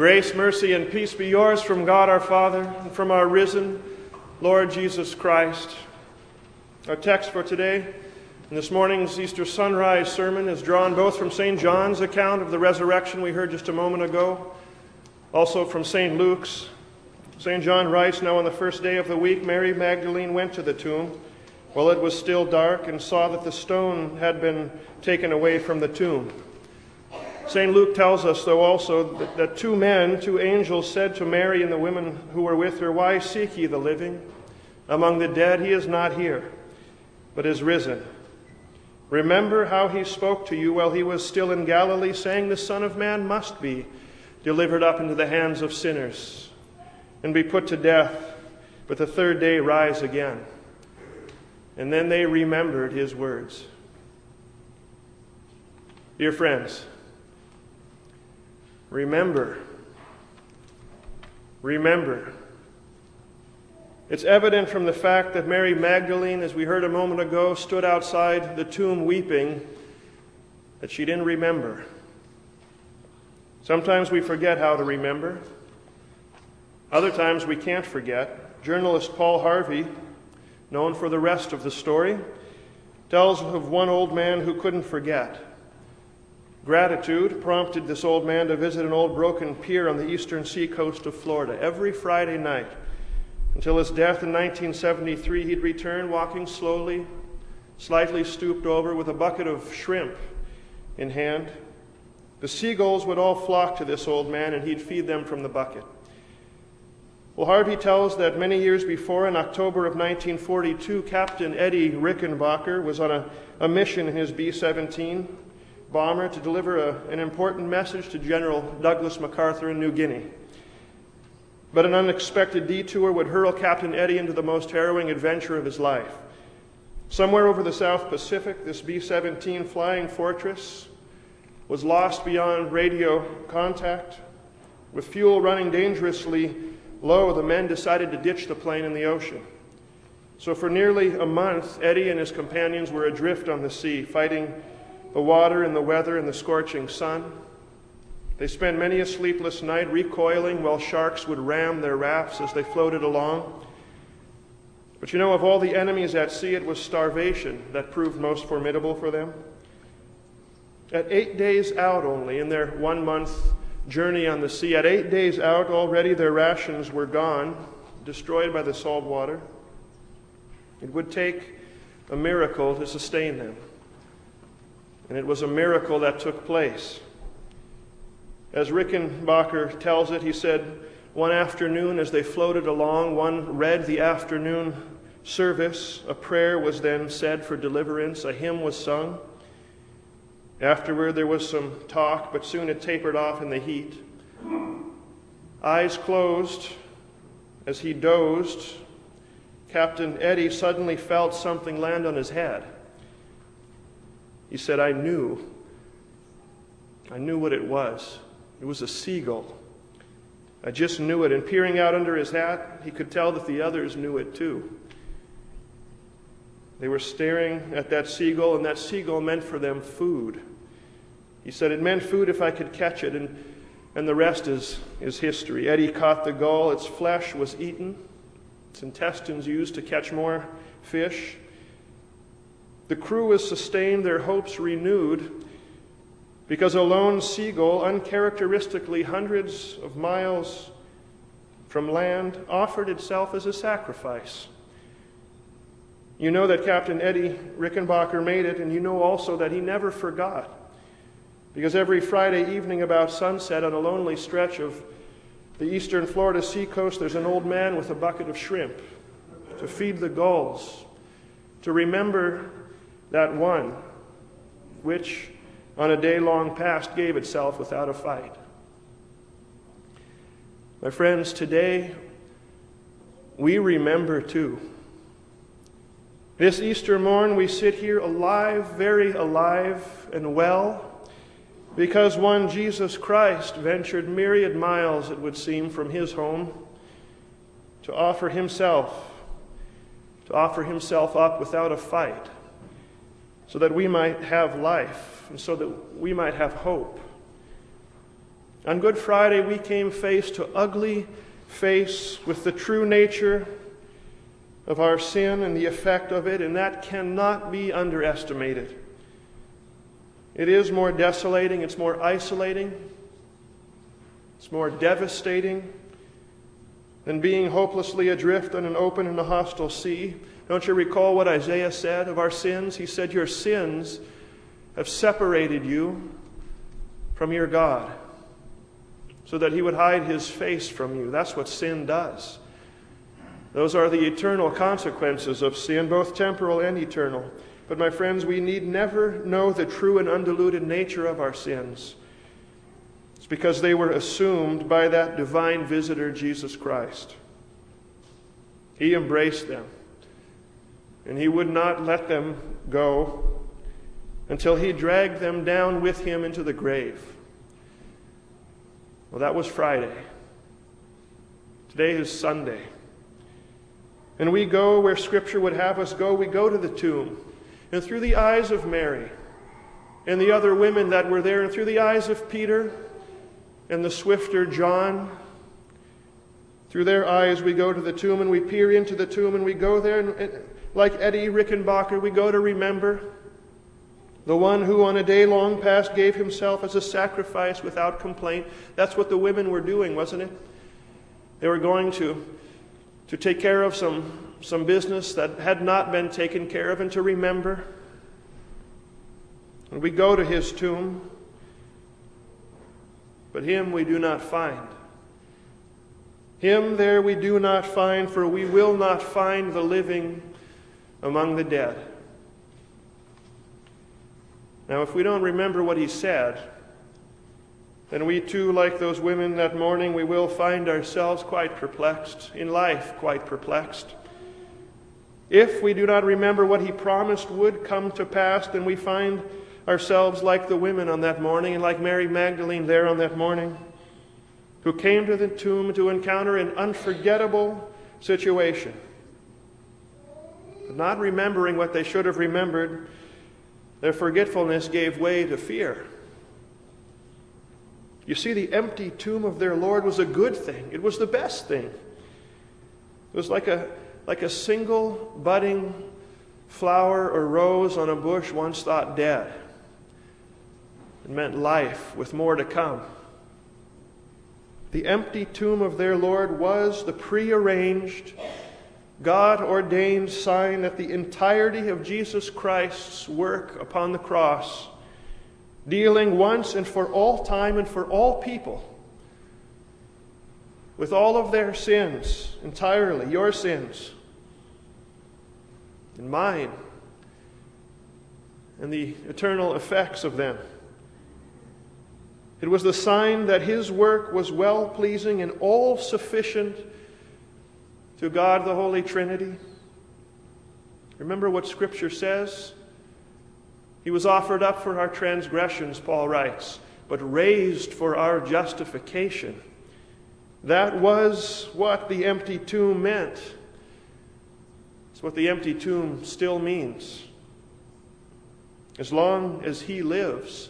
Grace, mercy, and peace be yours from God our Father and from our risen Lord Jesus Christ. Our text for today and this morning's Easter sunrise sermon is drawn both from St. John's account of the resurrection we heard just a moment ago, also from St. Luke's. St. John writes Now, on the first day of the week, Mary Magdalene went to the tomb while it was still dark and saw that the stone had been taken away from the tomb. St. Luke tells us, though, also that, that, two men, two angels, said to Mary and the women who were with her, Why seek ye the living? Among the dead he is not here, but is risen. Remember how he spoke to you while he was still in Galilee, saying, The Son of Man must be delivered up into the hands of sinners and be put to death, but the third day rise again. And then they remembered his words. Dear friends, Remember. Remember. It's evident from the fact that Mary Magdalene, as we heard a moment ago, stood outside the tomb weeping that she didn't remember. Sometimes we forget how to remember. Other times we can't forget. Journalist Paul Harvey, known for the rest of the story, tells of one old man who couldn't forget. Gratitude prompted this old man to visit an old broken pier on the eastern seacoast of Florida every Friday night. Until his death in 1973, he'd return walking slowly, slightly stooped over, with a bucket of shrimp in hand. The seagulls would all flock to this old man, and he'd feed them from the bucket. Well, Harvey tells that many years before, in October of 1942, Captain Eddie Rickenbacker was on a, a mission in his B 17 bomber to deliver a, an important message to General Douglas MacArthur in New Guinea. But an unexpected detour would hurl Captain Eddie into the most harrowing adventure of his life. Somewhere over the South Pacific, this B 17 flying fortress was lost beyond radio contact. With fuel running dangerously low, the men decided to ditch the plane in the ocean. So, for nearly a month, Eddie and his companions were adrift on the sea, fighting the water and the weather and the scorching sun. They spent many a sleepless night recoiling while sharks would ram their rafts as they floated along. But you know, of all the enemies at sea, it was starvation that proved most formidable for them. At eight days out only, in their one month journey on the sea, at eight days out already their rations were gone, destroyed by the salt water. It would take a miracle to sustain them. And it was a miracle that took place. As Rickenbacker tells it, he said, one afternoon as they floated along, one read the afternoon service. A prayer was then said for deliverance, a hymn was sung. Afterward, there was some talk, but soon it tapered off in the heat. Eyes closed, as he dozed, Captain Eddie suddenly felt something land on his head. He said, I knew. I knew what it was. It was a seagull. I just knew it. And peering out under his hat, he could tell that the others knew it too. They were staring at that seagull, and that seagull meant for them food. He said, It meant food if I could catch it, and, and the rest is, is history. Eddie caught the gull, its flesh was eaten, its intestines used to catch more fish. The crew was sustained, their hopes renewed, because a lone seagull, uncharacteristically hundreds of miles from land, offered itself as a sacrifice. You know that Captain Eddie Rickenbacker made it, and you know also that he never forgot. Because every Friday evening about sunset on a lonely stretch of the eastern Florida seacoast, there's an old man with a bucket of shrimp to feed the gulls, to remember that one which on a day long past gave itself without a fight. My friends, today we remember too. This Easter morn we sit here alive, very alive and well, because one Jesus Christ ventured myriad miles, it would seem, from his home to offer himself, to offer himself up without a fight so that we might have life and so that we might have hope. On Good Friday, we came face to ugly face with the true nature of our sin and the effect of it, and that cannot be underestimated. It is more desolating, it's more isolating, it's more devastating than being hopelessly adrift on an open and a hostile sea. Don't you recall what Isaiah said of our sins? He said, Your sins have separated you from your God so that he would hide his face from you. That's what sin does. Those are the eternal consequences of sin, both temporal and eternal. But, my friends, we need never know the true and undiluted nature of our sins. It's because they were assumed by that divine visitor, Jesus Christ. He embraced them, and he would not let them go until he dragged them down with him into the grave. Well, that was Friday. Today is Sunday. And we go where Scripture would have us go. We go to the tomb. And through the eyes of Mary and the other women that were there, and through the eyes of Peter and the swifter John, through their eyes we go to the tomb and we peer into the tomb and we go there. And, like Eddie Rickenbacker, we go to remember the one who on a day long past gave himself as a sacrifice without complaint. That's what the women were doing, wasn't it? They were going to, to take care of some, some business that had not been taken care of and to remember. And we go to his tomb, but him we do not find. Him there we do not find, for we will not find the living among the dead. Now, if we don't remember what he said, then we too, like those women that morning, we will find ourselves quite perplexed, in life quite perplexed. If we do not remember what he promised would come to pass, then we find ourselves like the women on that morning and like Mary Magdalene there on that morning, who came to the tomb to encounter an unforgettable situation. Not remembering what they should have remembered, their forgetfulness gave way to fear. You see, the empty tomb of their Lord was a good thing, it was the best thing. It was like a, like a single budding flower or rose on a bush once thought dead. It meant life with more to come. The empty tomb of their Lord was the prearranged God ordained sign that the entirety of Jesus Christ's work upon the cross, dealing once and for all time and for all people with all of their sins entirely, your sins and mine, and the eternal effects of them. It was the sign that his work was well pleasing and all sufficient to God the Holy Trinity? Remember what Scripture says? He was offered up for our transgressions, Paul writes, but raised for our justification. That was what the empty tomb meant. It's what the empty tomb still means. As long as he lives,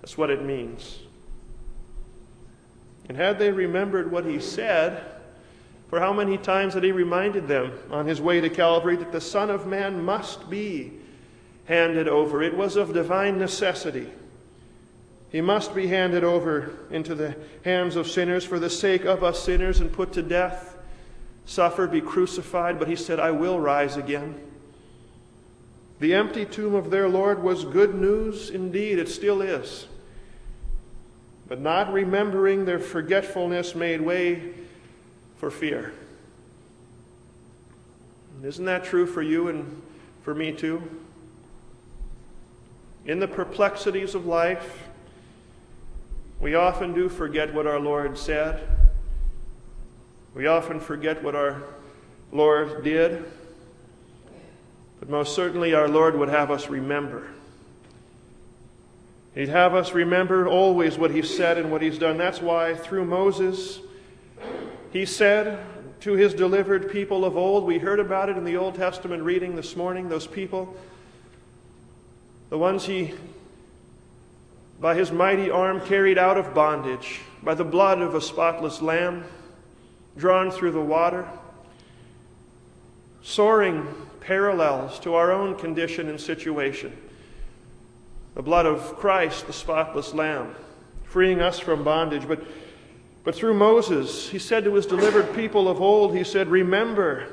that's what it means. And had they remembered what he said, for how many times had he reminded them on his way to Calvary that the Son of Man must be handed over? It was of divine necessity. He must be handed over into the hands of sinners for the sake of us sinners and put to death, suffer, be crucified. But he said, I will rise again. The empty tomb of their Lord was good news indeed, it still is. But not remembering their forgetfulness made way for fear. Isn't that true for you and for me too? In the perplexities of life, we often do forget what our Lord said. We often forget what our Lord did. But most certainly, our Lord would have us remember. He'd have us remember always what He said and what He's done. That's why, through Moses, he said to his delivered people of old, we heard about it in the Old Testament reading this morning, those people, the ones he by his mighty arm carried out of bondage, by the blood of a spotless lamb, drawn through the water, soaring parallels to our own condition and situation. The blood of Christ, the spotless lamb, freeing us from bondage. But, but through Moses, he said to his delivered people of old, he said, Remember,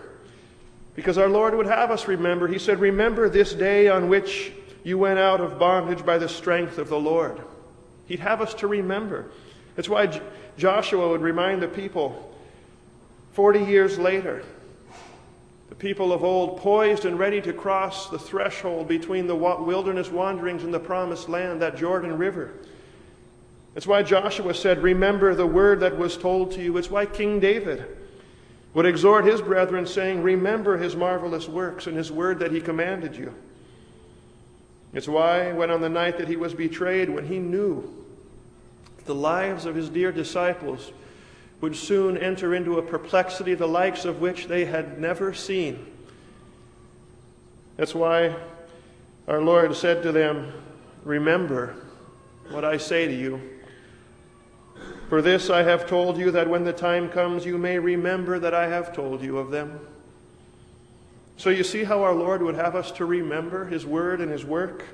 because our Lord would have us remember. He said, Remember this day on which you went out of bondage by the strength of the Lord. He'd have us to remember. That's why J- Joshua would remind the people 40 years later, the people of old poised and ready to cross the threshold between the wilderness wanderings and the promised land, that Jordan River. That's why Joshua said, Remember the word that was told to you. It's why King David would exhort his brethren, saying, Remember his marvelous works and his word that he commanded you. It's why, when on the night that he was betrayed, when he knew the lives of his dear disciples would soon enter into a perplexity the likes of which they had never seen. That's why our Lord said to them, Remember what I say to you. For this I have told you, that when the time comes, you may remember that I have told you of them. So you see how our Lord would have us to remember His word and His work?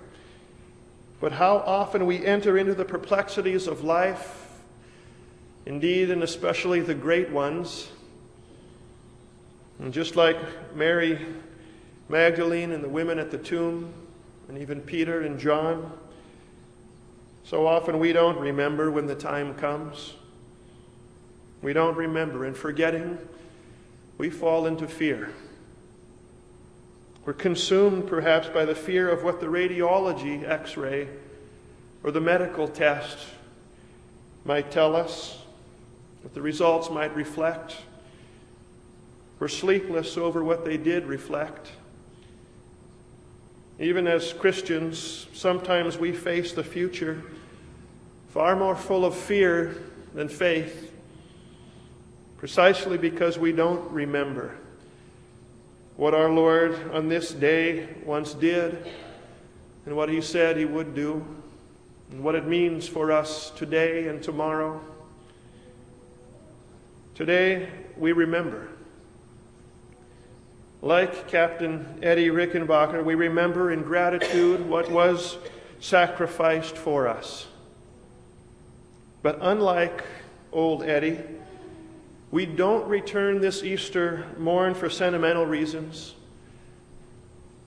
But how often we enter into the perplexities of life, indeed, and especially the great ones. And just like Mary Magdalene and the women at the tomb, and even Peter and John, so often we don't remember when the time comes. We don't remember, and forgetting, we fall into fear. We're consumed perhaps by the fear of what the radiology x ray or the medical test might tell us, what the results might reflect. We're sleepless over what they did reflect. Even as Christians, sometimes we face the future far more full of fear than faith, precisely because we don't remember what our Lord on this day once did and what he said he would do and what it means for us today and tomorrow. Today, we remember. Like Captain Eddie Rickenbacker, we remember in gratitude what was sacrificed for us. But unlike old Eddie, we don't return this Easter morn for sentimental reasons,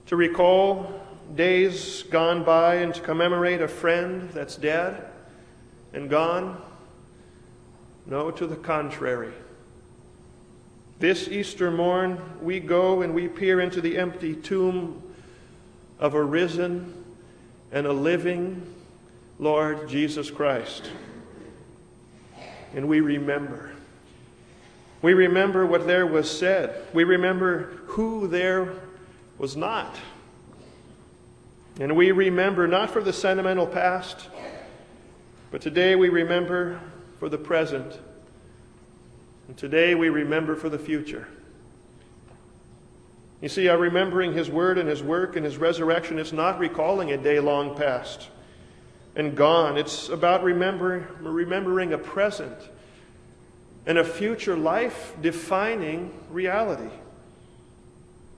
to recall days gone by and to commemorate a friend that's dead and gone. No, to the contrary. This Easter morn, we go and we peer into the empty tomb of a risen and a living Lord Jesus Christ. And we remember. We remember what there was said. We remember who there was not. And we remember not for the sentimental past, but today we remember for the present. And today we remember for the future. You see, our remembering His Word and His work and His resurrection is not recalling a day long past and gone. It's about remembering, remembering a present and a future life defining reality.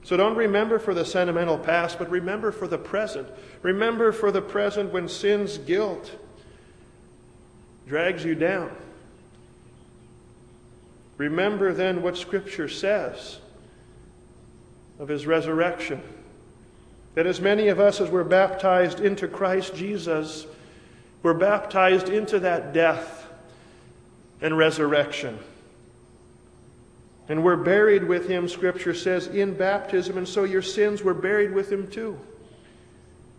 So don't remember for the sentimental past, but remember for the present. Remember for the present when sin's guilt drags you down. Remember then what Scripture says of his resurrection. That as many of us as were baptized into Christ Jesus were baptized into that death and resurrection. And we're buried with him, Scripture says, in baptism, and so your sins were buried with him too.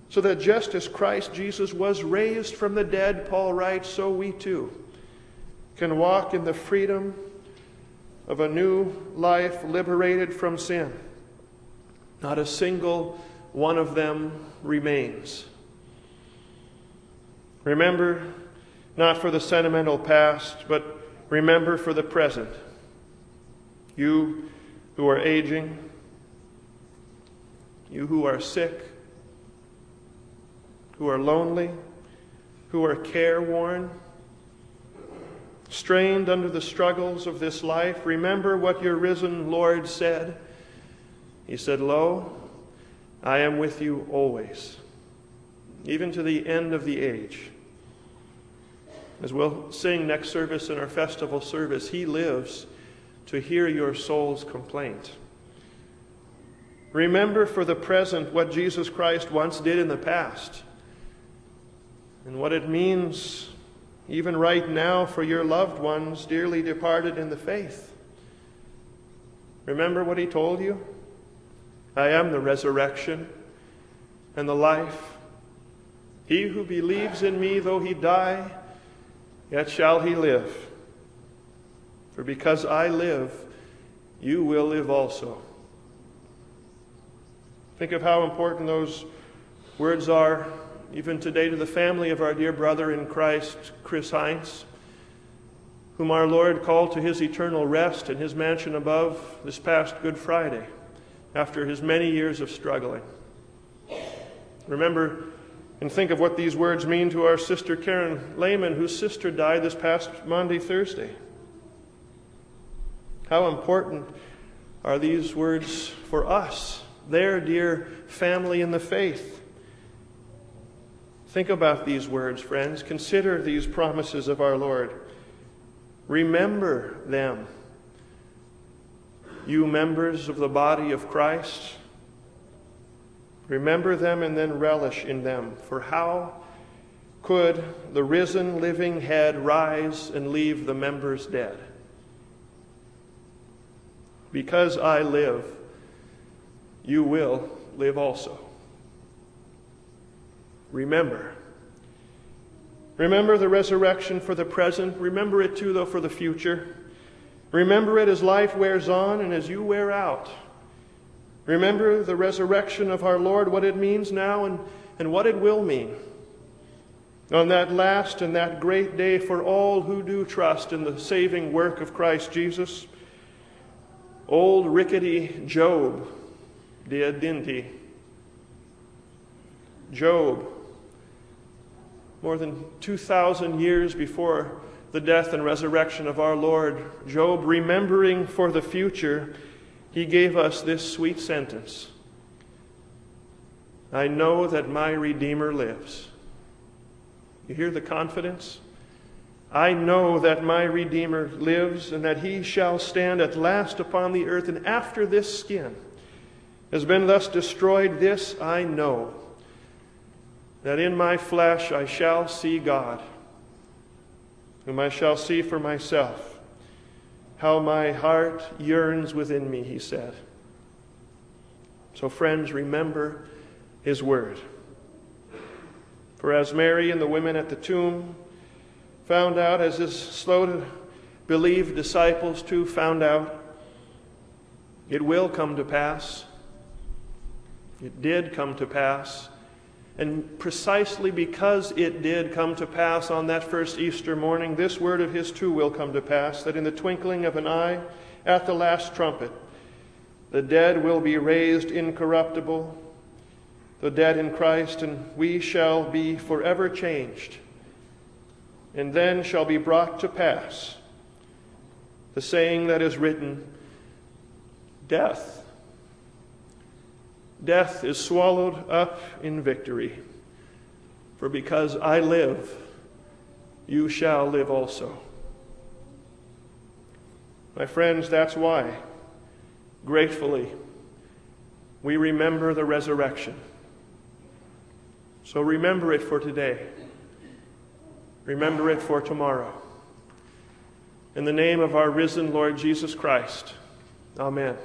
So that just as Christ Jesus was raised from the dead, Paul writes, so we too can walk in the freedom of a new life liberated from sin. Not a single one of them remains. Remember not for the sentimental past, but remember for the present. You who are aging, you who are sick, who are lonely, who are careworn, strained under the struggles of this life, remember what your risen Lord said. He said, Lo, I am with you always, even to the end of the age. As we'll sing next service in our festival service, He lives to hear your soul's complaint. Remember for the present what Jesus Christ once did in the past and what it means even right now for your loved ones dearly departed in the faith. Remember what he told you? I am the resurrection and the life. He who believes in me, though he die, yet shall he live. For because I live, you will live also. Think of how important those words are even today to the family of our dear brother in Christ, Chris Heinz, whom our Lord called to his eternal rest in his mansion above this past Good Friday after his many years of struggling. Remember and think of what these words mean to our sister Karen Lehman, whose sister died this past Monday, Thursday. How important are these words for us, their dear family in the faith? Think about these words, friends. Consider these promises of our Lord. Remember them. You members of the body of Christ, remember them and then relish in them. For how could the risen, living head rise and leave the members dead? Because I live, you will live also. Remember. Remember the resurrection for the present. Remember it too, though, for the future. Remember it as life wears on and as you wear out. Remember the resurrection of our Lord, what it means now and, and what it will mean. On that last and that great day for all who do trust in the saving work of Christ Jesus, old rickety Job did, didn't he? Job more than 2,000 years before the death and resurrection of our Lord, Job, remembering for the future, he gave us this sweet sentence I know that my Redeemer lives. You hear the confidence? I know that my Redeemer lives and that he shall stand at last upon the earth, and after this skin has been thus destroyed, this I know that in my flesh I shall see God, whom I shall see for myself. How my heart yearns within me, he said. So, friends, remember his word. For as Mary and the women at the tomb found out, as his slow to believe disciples too found out, it will come to pass. It did come to pass and precisely because it did come to pass on that first Easter morning, this word of his too will come to pass that in the twinkling of an eye, at the last trumpet, the dead will be raised incorruptible, the dead in Christ, and we shall be forever changed. And then shall be brought to pass the saying that is written Death Death is swallowed up in victory. For because I live, you shall live also. My friends, that's why, gratefully, we remember the resurrection. So remember it for today. Remember it for tomorrow. In the name of our risen Lord Jesus Christ, Amen.